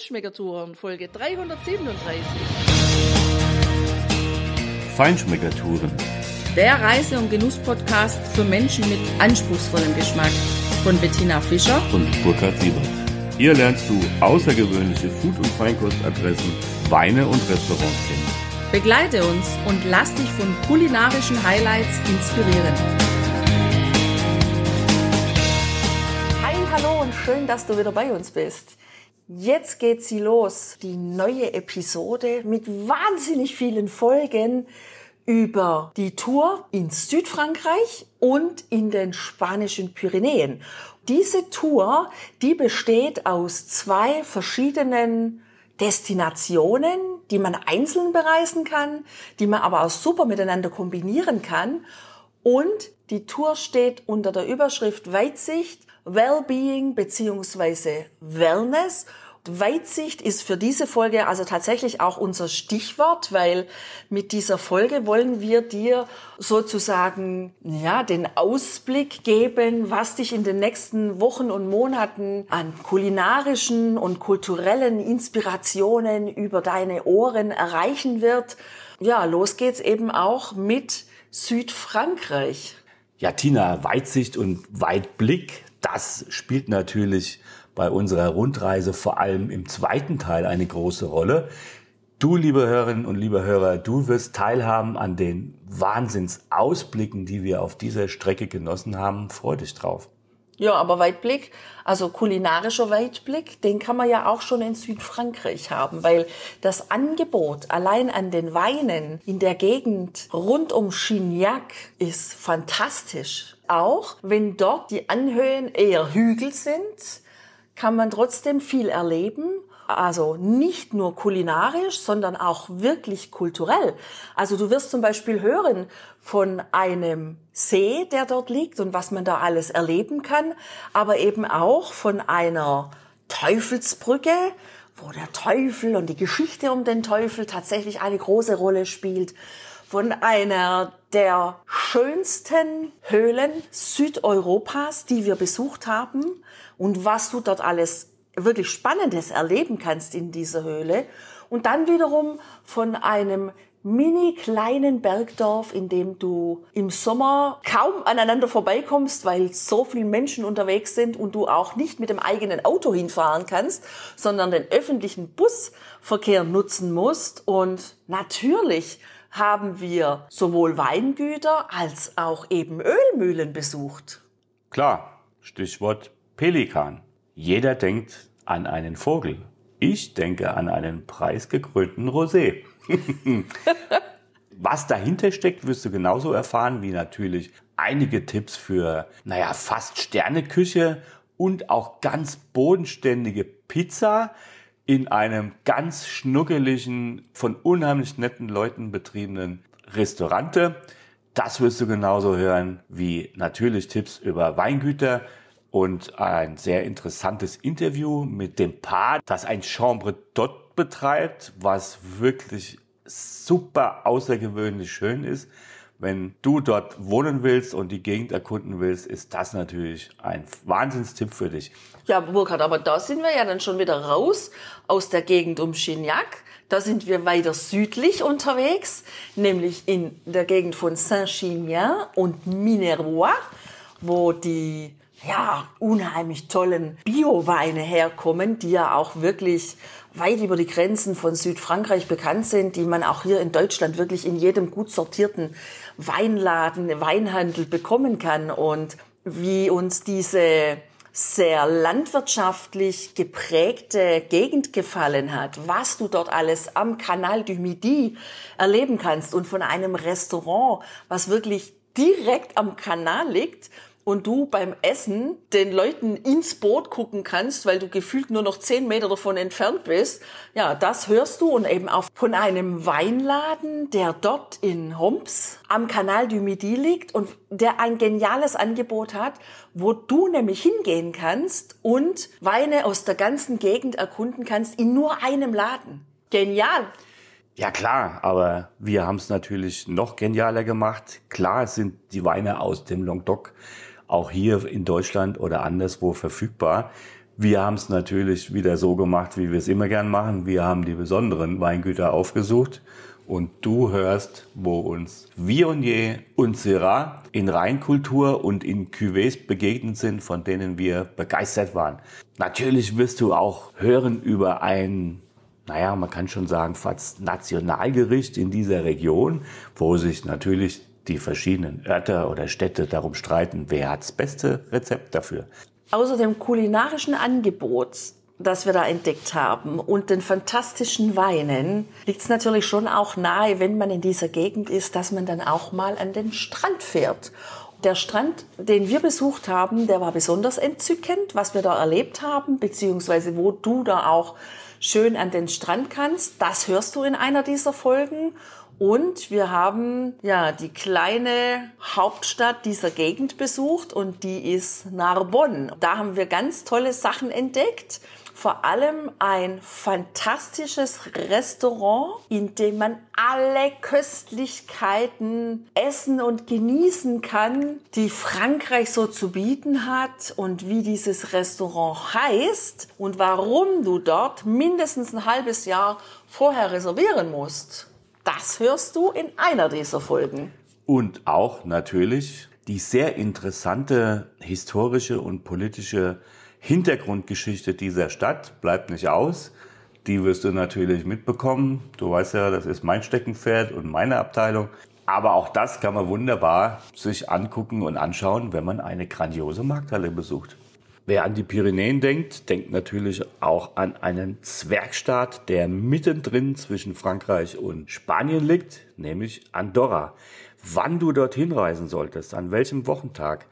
Feinschmeckertouren, Folge 337. Feinschmeckertouren. Der Reise- und Genuss-Podcast für Menschen mit anspruchsvollem Geschmack von Bettina Fischer und Burkhard Siebert. Hier lernst du außergewöhnliche Food- und Feinkostadressen, Weine und Restaurants kennen. Begleite uns und lass dich von kulinarischen Highlights inspirieren. Hi, hallo und schön, dass du wieder bei uns bist. Jetzt geht sie los, die neue Episode mit wahnsinnig vielen Folgen über die Tour in Südfrankreich und in den spanischen Pyrenäen. Diese Tour, die besteht aus zwei verschiedenen Destinationen, die man einzeln bereisen kann, die man aber auch super miteinander kombinieren kann. Und die Tour steht unter der Überschrift Weitsicht Wellbeing beziehungsweise Wellness. Weitsicht ist für diese Folge also tatsächlich auch unser Stichwort, weil mit dieser Folge wollen wir dir sozusagen, ja, den Ausblick geben, was dich in den nächsten Wochen und Monaten an kulinarischen und kulturellen Inspirationen über deine Ohren erreichen wird. Ja, los geht's eben auch mit Südfrankreich. Ja, Tina, Weitsicht und Weitblick, das spielt natürlich bei unserer Rundreise vor allem im zweiten Teil eine große Rolle. Du, liebe Hörerinnen und liebe Hörer, du wirst teilhaben an den Wahnsinnsausblicken, die wir auf dieser Strecke genossen haben. Freu dich drauf. Ja, aber Weitblick, also kulinarischer Weitblick, den kann man ja auch schon in Südfrankreich haben, weil das Angebot allein an den Weinen in der Gegend rund um Chignac ist fantastisch. Auch wenn dort die Anhöhen eher Hügel sind, kann man trotzdem viel erleben. Also nicht nur kulinarisch, sondern auch wirklich kulturell. Also du wirst zum Beispiel hören von einem See, der dort liegt und was man da alles erleben kann, aber eben auch von einer Teufelsbrücke, wo der Teufel und die Geschichte um den Teufel tatsächlich eine große Rolle spielt, von einer der schönsten Höhlen Südeuropas, die wir besucht haben und was du dort alles wirklich Spannendes erleben kannst in dieser Höhle. Und dann wiederum von einem mini kleinen Bergdorf, in dem du im Sommer kaum aneinander vorbeikommst, weil so viele Menschen unterwegs sind und du auch nicht mit dem eigenen Auto hinfahren kannst, sondern den öffentlichen Busverkehr nutzen musst. Und natürlich haben wir sowohl Weingüter als auch eben Ölmühlen besucht. Klar, Stichwort Pelikan. Jeder denkt an einen Vogel. Ich denke an einen preisgekrönten Rosé. Was dahinter steckt, wirst du genauso erfahren wie natürlich einige Tipps für, naja, fast Sterneküche und auch ganz bodenständige Pizza in einem ganz schnuckeligen, von unheimlich netten Leuten betriebenen Restaurante. Das wirst du genauso hören wie natürlich Tipps über Weingüter, und ein sehr interessantes Interview mit dem Paar, das ein Chambre d'Hôte betreibt, was wirklich super außergewöhnlich schön ist. Wenn du dort wohnen willst und die Gegend erkunden willst, ist das natürlich ein Wahnsinnstipp für dich. Ja, Burkhard, aber da sind wir ja dann schon wieder raus aus der Gegend um Chignac. Da sind wir weiter südlich unterwegs, nämlich in der Gegend von Saint-Chinian und Minervois, wo die ja, unheimlich tollen Bio-Weine herkommen, die ja auch wirklich weit über die Grenzen von Südfrankreich bekannt sind, die man auch hier in Deutschland wirklich in jedem gut sortierten Weinladen, Weinhandel bekommen kann. Und wie uns diese sehr landwirtschaftlich geprägte Gegend gefallen hat, was du dort alles am Canal du Midi erleben kannst und von einem Restaurant, was wirklich direkt am Kanal liegt und du beim Essen den Leuten ins Boot gucken kannst, weil du gefühlt nur noch zehn Meter davon entfernt bist. Ja, das hörst du und eben auch von einem Weinladen, der dort in Homs am Kanal du Midi liegt und der ein geniales Angebot hat, wo du nämlich hingehen kannst und Weine aus der ganzen Gegend erkunden kannst in nur einem Laden. Genial. Ja klar, aber wir haben es natürlich noch genialer gemacht. Klar sind die Weine aus dem Languedoc auch hier in Deutschland oder anderswo verfügbar. Wir haben es natürlich wieder so gemacht, wie wir es immer gern machen. Wir haben die besonderen Weingüter aufgesucht und du hörst, wo uns Viognier und Syrah in Rheinkultur und in Cuvées begegnet sind, von denen wir begeistert waren. Natürlich wirst du auch hören über ein, naja, man kann schon sagen, fast Nationalgericht in dieser Region, wo sich natürlich die verschiedenen Örter oder Städte darum streiten, wer hat das beste Rezept dafür. Außer dem kulinarischen Angebot das wir da entdeckt haben und den fantastischen Weinen, liegt es natürlich schon auch nahe, wenn man in dieser Gegend ist, dass man dann auch mal an den Strand fährt. Der Strand, den wir besucht haben, der war besonders entzückend, was wir da erlebt haben, beziehungsweise wo du da auch schön an den Strand kannst. Das hörst du in einer dieser Folgen. Und wir haben ja die kleine Hauptstadt dieser Gegend besucht und die ist Narbonne. Da haben wir ganz tolle Sachen entdeckt vor allem ein fantastisches Restaurant, in dem man alle Köstlichkeiten essen und genießen kann, die Frankreich so zu bieten hat und wie dieses Restaurant heißt und warum du dort mindestens ein halbes Jahr vorher reservieren musst. Das hörst du in einer dieser Folgen. Und auch natürlich die sehr interessante historische und politische Hintergrundgeschichte dieser Stadt bleibt nicht aus. Die wirst du natürlich mitbekommen. Du weißt ja, das ist mein Steckenpferd und meine Abteilung. Aber auch das kann man wunderbar sich angucken und anschauen, wenn man eine grandiose Markthalle besucht. Wer an die Pyrenäen denkt, denkt natürlich auch an einen Zwergstaat, der mittendrin zwischen Frankreich und Spanien liegt, nämlich Andorra. Wann du dorthin reisen solltest, an welchem Wochentag,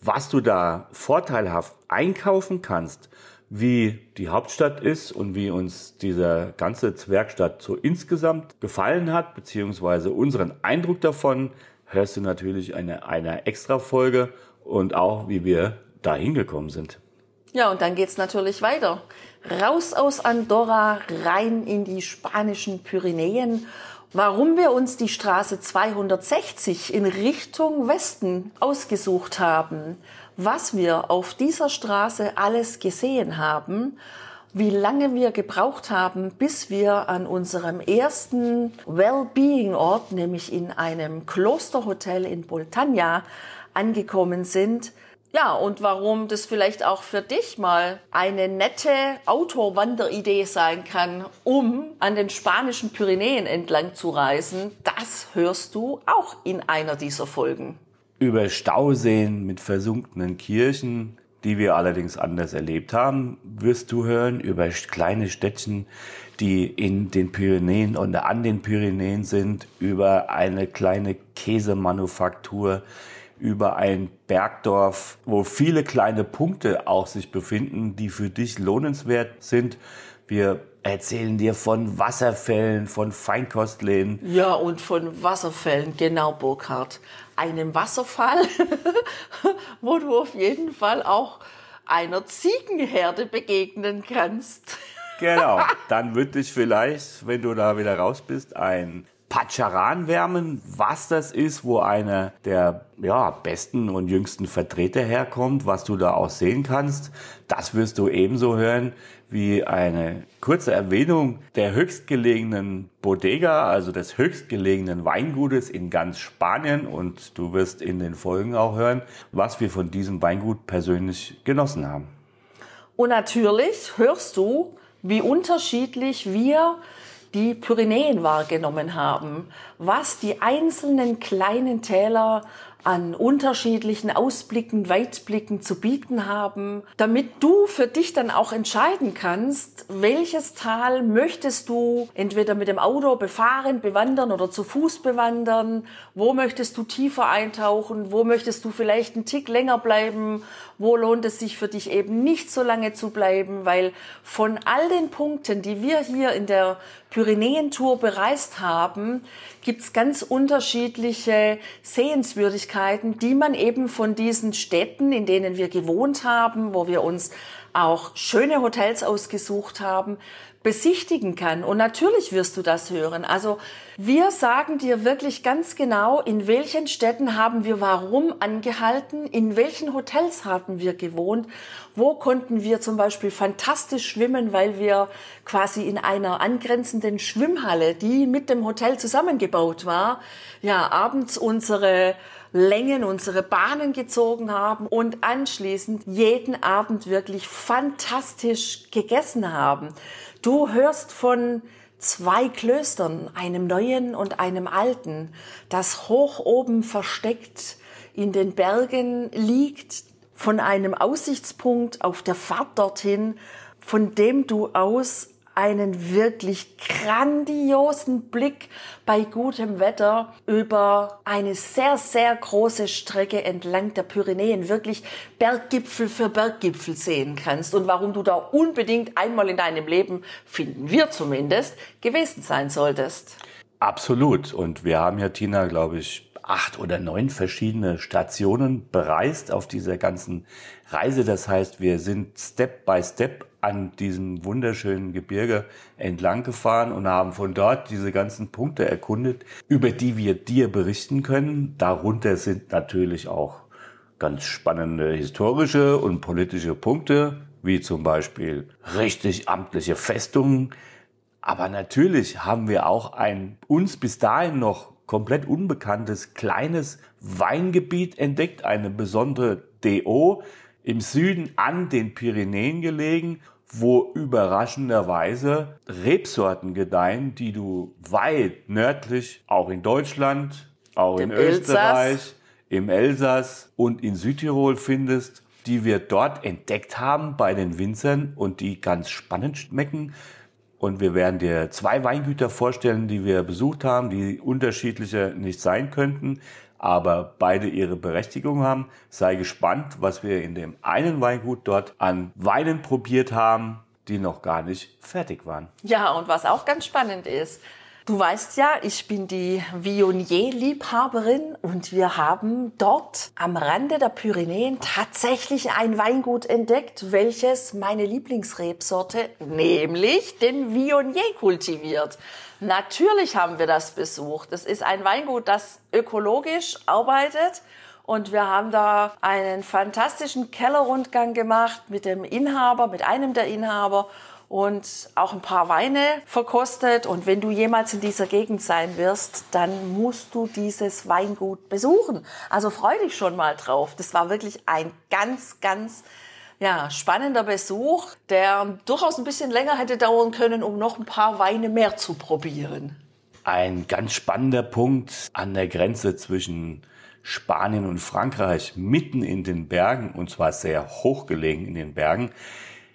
was du da vorteilhaft einkaufen kannst, wie die Hauptstadt ist und wie uns dieser ganze Zwergstadt so insgesamt gefallen hat, beziehungsweise unseren Eindruck davon, hörst du natürlich in eine, einer Extra-Folge und auch, wie wir da hingekommen sind. Ja, und dann geht's natürlich weiter. Raus aus Andorra, rein in die spanischen Pyrenäen warum wir uns die Straße 260 in Richtung Westen ausgesucht haben, was wir auf dieser Straße alles gesehen haben, wie lange wir gebraucht haben, bis wir an unserem ersten Wellbeing-Ort, nämlich in einem Klosterhotel in Boltagna, angekommen sind, ja, und warum das vielleicht auch für dich mal eine nette Outdoor-Wanderidee sein kann, um an den spanischen Pyrenäen entlang zu reisen, das hörst du auch in einer dieser Folgen. Über Stauseen mit versunkenen Kirchen, die wir allerdings anders erlebt haben, wirst du hören über kleine Städtchen, die in den Pyrenäen oder an den Pyrenäen sind, über eine kleine Käsemanufaktur, über ein Bergdorf, wo viele kleine Punkte auch sich befinden, die für dich lohnenswert sind. Wir erzählen dir von Wasserfällen, von Feinkostläden. Ja, und von Wasserfällen, genau, Burkhard. Einem Wasserfall, wo du auf jeden Fall auch einer Ziegenherde begegnen kannst. Genau, dann wird dich vielleicht, wenn du da wieder raus bist, ein Pacharan wärmen, was das ist, wo einer der ja, besten und jüngsten Vertreter herkommt, was du da auch sehen kannst. Das wirst du ebenso hören wie eine kurze Erwähnung der höchstgelegenen Bodega, also des höchstgelegenen Weingutes in ganz Spanien. Und du wirst in den Folgen auch hören, was wir von diesem Weingut persönlich genossen haben. Und natürlich hörst du, wie unterschiedlich wir die Pyrenäen wahrgenommen haben, was die einzelnen kleinen Täler an unterschiedlichen Ausblicken, Weitblicken zu bieten haben, damit du für dich dann auch entscheiden kannst, welches Tal möchtest du entweder mit dem Auto befahren, bewandern oder zu Fuß bewandern, wo möchtest du tiefer eintauchen, wo möchtest du vielleicht einen Tick länger bleiben, wo lohnt es sich für dich eben nicht so lange zu bleiben, weil von all den Punkten, die wir hier in der Pyrenäentour bereist haben, gibt's ganz unterschiedliche Sehenswürdigkeiten, die man eben von diesen Städten, in denen wir gewohnt haben, wo wir uns auch schöne Hotels ausgesucht haben, besichtigen kann. Und natürlich wirst du das hören. Also wir sagen dir wirklich ganz genau, in welchen Städten haben wir warum angehalten, in welchen Hotels haben wir gewohnt, wo konnten wir zum Beispiel fantastisch schwimmen, weil wir quasi in einer angrenzenden Schwimmhalle, die mit dem Hotel zusammengebaut war, ja, abends unsere Längen, unsere Bahnen gezogen haben und anschließend jeden Abend wirklich fantastisch gegessen haben. Du hörst von zwei Klöstern, einem neuen und einem alten, das hoch oben versteckt in den Bergen liegt, von einem Aussichtspunkt auf der Fahrt dorthin, von dem du aus einen wirklich grandiosen Blick bei gutem Wetter über eine sehr, sehr große Strecke entlang der Pyrenäen, wirklich Berggipfel für Berggipfel sehen kannst und warum du da unbedingt einmal in deinem Leben, finden wir zumindest, gewesen sein solltest. Absolut. Und wir haben ja, Tina, glaube ich, acht oder neun verschiedene Stationen bereist auf dieser ganzen Reise. Das heißt, wir sind Step by Step an diesem wunderschönen Gebirge entlang gefahren und haben von dort diese ganzen Punkte erkundet, über die wir dir berichten können. Darunter sind natürlich auch ganz spannende historische und politische Punkte, wie zum Beispiel richtig amtliche Festungen. Aber natürlich haben wir auch ein uns bis dahin noch komplett unbekanntes kleines Weingebiet entdeckt, eine besondere DO im Süden an den Pyrenäen gelegen wo überraschenderweise Rebsorten gedeihen, die du weit nördlich, auch in Deutschland, auch Dem in Österreich, Elsass. im Elsass und in Südtirol findest, die wir dort entdeckt haben bei den Winzern und die ganz spannend schmecken. Und wir werden dir zwei Weingüter vorstellen, die wir besucht haben, die unterschiedlicher nicht sein könnten aber beide ihre Berechtigung haben. Sei gespannt, was wir in dem einen Weingut dort an Weinen probiert haben, die noch gar nicht fertig waren. Ja, und was auch ganz spannend ist, Du weißt ja, ich bin die Viognier-Liebhaberin und wir haben dort am Rande der Pyrenäen tatsächlich ein Weingut entdeckt, welches meine Lieblingsrebsorte, nämlich den Viognier kultiviert. Natürlich haben wir das besucht. Es ist ein Weingut, das ökologisch arbeitet. Und wir haben da einen fantastischen Kellerrundgang gemacht mit dem Inhaber, mit einem der Inhaber und auch ein paar Weine verkostet. Und wenn du jemals in dieser Gegend sein wirst, dann musst du dieses Weingut besuchen. Also freu dich schon mal drauf. Das war wirklich ein ganz, ganz ja, spannender Besuch, der durchaus ein bisschen länger hätte dauern können, um noch ein paar Weine mehr zu probieren. Ein ganz spannender Punkt an der Grenze zwischen Spanien und Frankreich, mitten in den Bergen, und zwar sehr hochgelegen in den Bergen,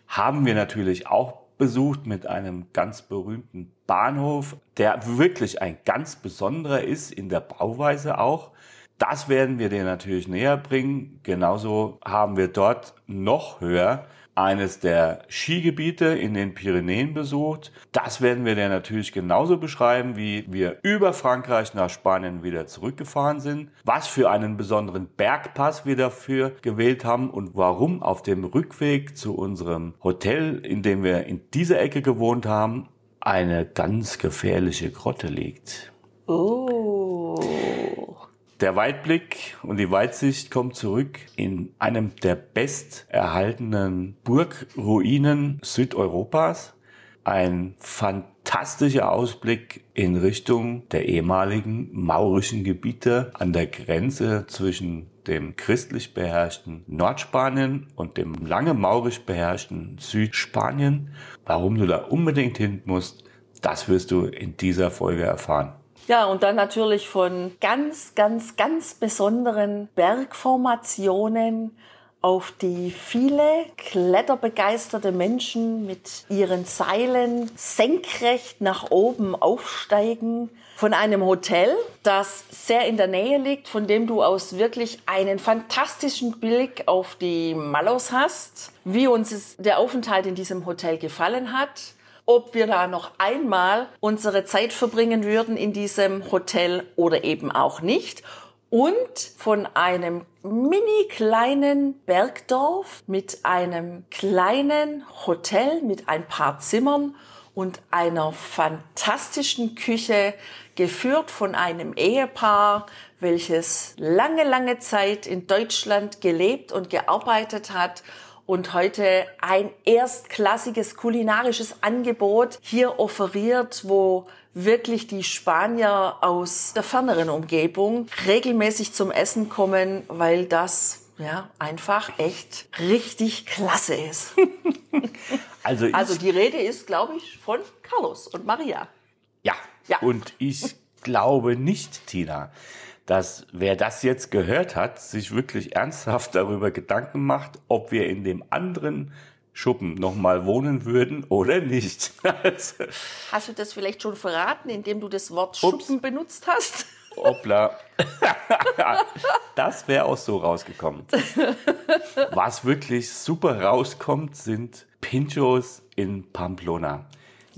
haben wir natürlich auch besucht mit einem ganz berühmten Bahnhof, der wirklich ein ganz besonderer ist in der Bauweise auch. Das werden wir dir natürlich näher bringen. Genauso haben wir dort noch höher eines der Skigebiete in den Pyrenäen besucht. Das werden wir dir natürlich genauso beschreiben, wie wir über Frankreich nach Spanien wieder zurückgefahren sind, was für einen besonderen Bergpass wir dafür gewählt haben und warum auf dem Rückweg zu unserem Hotel, in dem wir in dieser Ecke gewohnt haben, eine ganz gefährliche Grotte liegt. Oh. Der Weitblick und die Weitsicht kommt zurück in einem der besterhaltenen Burgruinen Südeuropas. Ein fantastischer Ausblick in Richtung der ehemaligen maurischen Gebiete an der Grenze zwischen dem christlich beherrschten Nordspanien und dem lange maurisch beherrschten Südspanien. Warum du da unbedingt hin musst, das wirst du in dieser Folge erfahren. Ja, und dann natürlich von ganz, ganz, ganz besonderen Bergformationen, auf die viele kletterbegeisterte Menschen mit ihren Seilen senkrecht nach oben aufsteigen. Von einem Hotel, das sehr in der Nähe liegt, von dem du aus wirklich einen fantastischen Blick auf die Mallows hast, wie uns der Aufenthalt in diesem Hotel gefallen hat ob wir da noch einmal unsere Zeit verbringen würden in diesem Hotel oder eben auch nicht. Und von einem mini kleinen Bergdorf mit einem kleinen Hotel mit ein paar Zimmern und einer fantastischen Küche, geführt von einem Ehepaar, welches lange, lange Zeit in Deutschland gelebt und gearbeitet hat und heute ein erstklassiges kulinarisches Angebot hier offeriert, wo wirklich die Spanier aus der ferneren Umgebung regelmäßig zum Essen kommen, weil das ja einfach echt richtig klasse ist. Also, Also die Rede ist, glaube ich, von Carlos und Maria. ja. Ja. Und ich glaube nicht, Tina, dass wer das jetzt gehört hat, sich wirklich ernsthaft darüber Gedanken macht, ob wir in dem anderen Schuppen nochmal wohnen würden oder nicht. Also, Hast du das vielleicht schon verraten, indem du das Wort Ups. Schuppen benutzt hast? Hoppla. das wäre auch so rausgekommen. Was wirklich super rauskommt, sind Pinchos in Pamplona.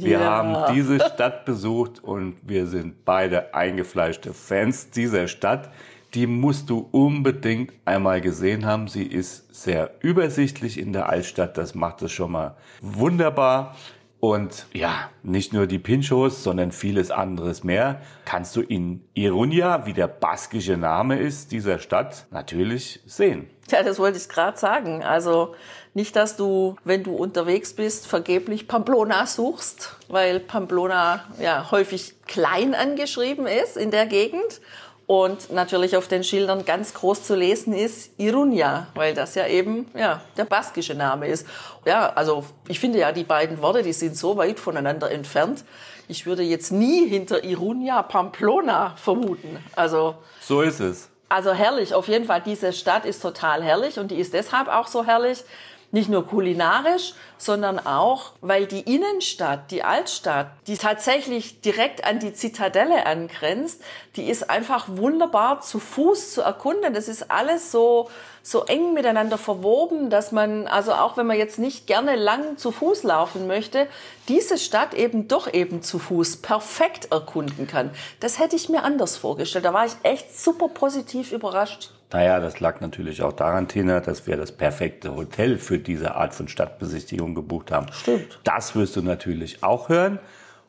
Wir Ja. haben diese Stadt besucht und wir sind beide eingefleischte Fans dieser Stadt. Die musst du unbedingt einmal gesehen haben. Sie ist sehr übersichtlich in der Altstadt. Das macht es schon mal wunderbar. Und ja, nicht nur die Pinchos, sondern vieles anderes mehr kannst du in Irunia, wie der baskische Name ist, dieser Stadt, natürlich sehen. Ja, das wollte ich gerade sagen. Also nicht, dass du, wenn du unterwegs bist, vergeblich Pamplona suchst, weil Pamplona ja häufig klein angeschrieben ist in der Gegend. Und natürlich auf den Schildern ganz groß zu lesen ist Irunia, weil das ja eben ja, der baskische Name ist. Ja, also ich finde ja, die beiden Worte, die sind so weit voneinander entfernt. Ich würde jetzt nie hinter Irunia Pamplona vermuten. Also So ist es. also herrlich, auf jeden Fall. Diese Stadt ist total herrlich und die ist deshalb auch so herrlich. Nicht nur kulinarisch, sondern auch, weil die Innenstadt, die Altstadt, die tatsächlich direkt an die Zitadelle angrenzt, die ist einfach wunderbar zu Fuß zu erkunden. Das ist alles so, so eng miteinander verwoben, dass man, also auch wenn man jetzt nicht gerne lang zu Fuß laufen möchte, diese Stadt eben doch eben zu Fuß perfekt erkunden kann. Das hätte ich mir anders vorgestellt. Da war ich echt super positiv überrascht. Naja, das lag natürlich auch daran, Tina, dass wir das perfekte Hotel für diese Art von Stadtbesichtigung gebucht haben. Stimmt. Das wirst du natürlich auch hören.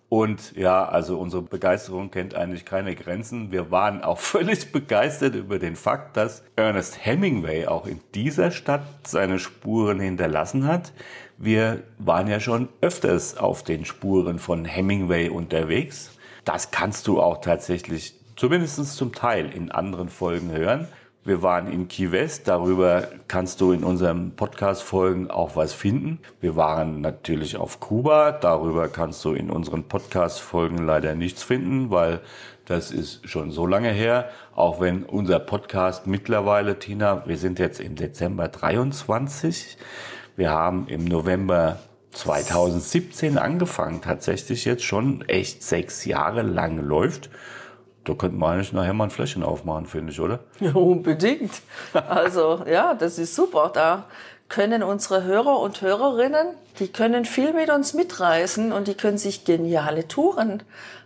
Und ja, also unsere Begeisterung kennt eigentlich keine Grenzen. Wir waren auch völlig begeistert über den Fakt, dass Ernest Hemingway auch in dieser Stadt seine Spuren hinterlassen hat. Wir waren ja schon öfters auf den Spuren von Hemingway unterwegs. Das kannst du auch tatsächlich zumindest zum Teil in anderen Folgen hören. Wir waren in Key West, darüber kannst du in unserem Podcast-Folgen auch was finden. Wir waren natürlich auf Kuba, darüber kannst du in unseren Podcast-Folgen leider nichts finden, weil das ist schon so lange her. Auch wenn unser Podcast mittlerweile, Tina, wir sind jetzt im Dezember 23, wir haben im November 2017 angefangen, tatsächlich jetzt schon echt sechs Jahre lang läuft. Da könnten wir eigentlich nachher mal ein Fläschchen aufmachen, finde ich, oder? Ja, unbedingt. Also ja, das ist super. Da können unsere Hörer und Hörerinnen, die können viel mit uns mitreisen und die können sich geniale Touren,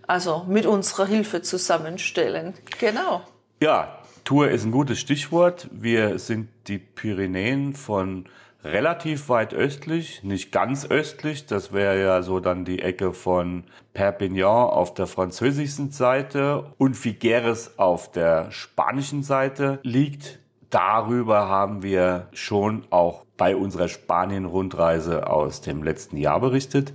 also mit unserer Hilfe zusammenstellen. Genau. Ja, Tour ist ein gutes Stichwort. Wir sind die Pyrenäen von relativ weit östlich, nicht ganz östlich. Das wäre ja so dann die Ecke von Perpignan auf der französischen Seite und Figueres auf der spanischen Seite liegt. Darüber haben wir schon auch bei unserer Spanien-Rundreise aus dem letzten Jahr berichtet.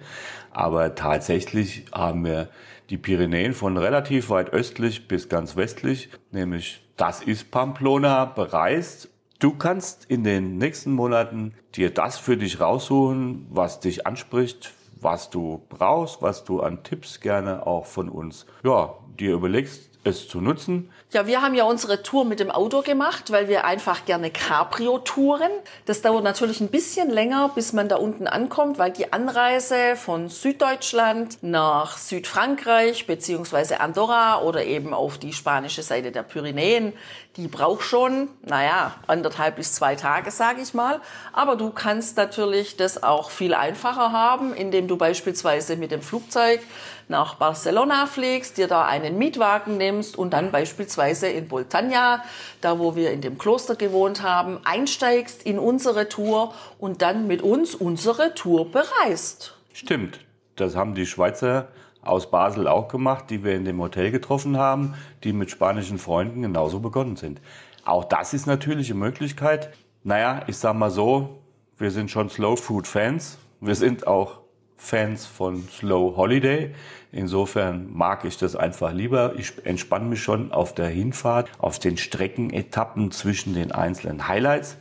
Aber tatsächlich haben wir die Pyrenäen von relativ weit östlich bis ganz westlich, nämlich das ist Pamplona, bereist. Du kannst in den nächsten Monaten dir das für dich raussuchen, was dich anspricht, was du brauchst, was du an Tipps gerne auch von uns, ja, dir überlegst, es zu nutzen. Ja, wir haben ja unsere Tour mit dem Auto gemacht, weil wir einfach gerne Cabrio touren. Das dauert natürlich ein bisschen länger, bis man da unten ankommt, weil die Anreise von Süddeutschland nach Südfrankreich beziehungsweise Andorra oder eben auf die spanische Seite der Pyrenäen, die braucht schon, naja, anderthalb bis zwei Tage, sage ich mal. Aber du kannst natürlich das auch viel einfacher haben, indem du beispielsweise mit dem Flugzeug nach Barcelona fliegst, dir da einen Mietwagen nimmst und dann beispielsweise in Boltanya, da wo wir in dem Kloster gewohnt haben, einsteigst in unsere Tour und dann mit uns unsere Tour bereist. Stimmt. Das haben die Schweizer aus Basel auch gemacht, die wir in dem Hotel getroffen haben, die mit spanischen Freunden genauso begonnen sind. Auch das ist natürlich eine Möglichkeit. Naja, ich sag mal so, wir sind schon Slow Food Fans. Wir sind auch Fans von Slow Holiday. Insofern mag ich das einfach lieber. Ich entspanne mich schon auf der Hinfahrt, auf den Streckenetappen zwischen den einzelnen Highlights.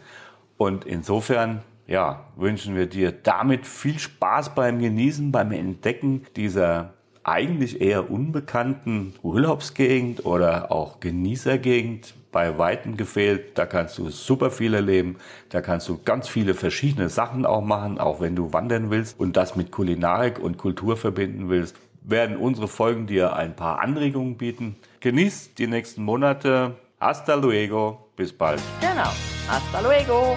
Und insofern, ja, wünschen wir dir damit viel Spaß beim Genießen, beim Entdecken dieser eigentlich eher unbekannten Urlaubsgegend oder auch Genießergegend bei Weitem gefehlt. Da kannst du super viel erleben. Da kannst du ganz viele verschiedene Sachen auch machen, auch wenn du wandern willst und das mit Kulinarik und Kultur verbinden willst. Werden unsere Folgen dir ein paar Anregungen bieten. Genieß die nächsten Monate. Hasta luego. Bis bald. Genau. Hasta luego.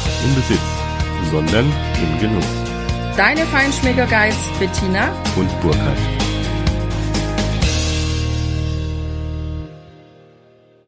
im Besitz, sondern im Genuss. Deine Feinschmecker Guides Bettina und Burkhard.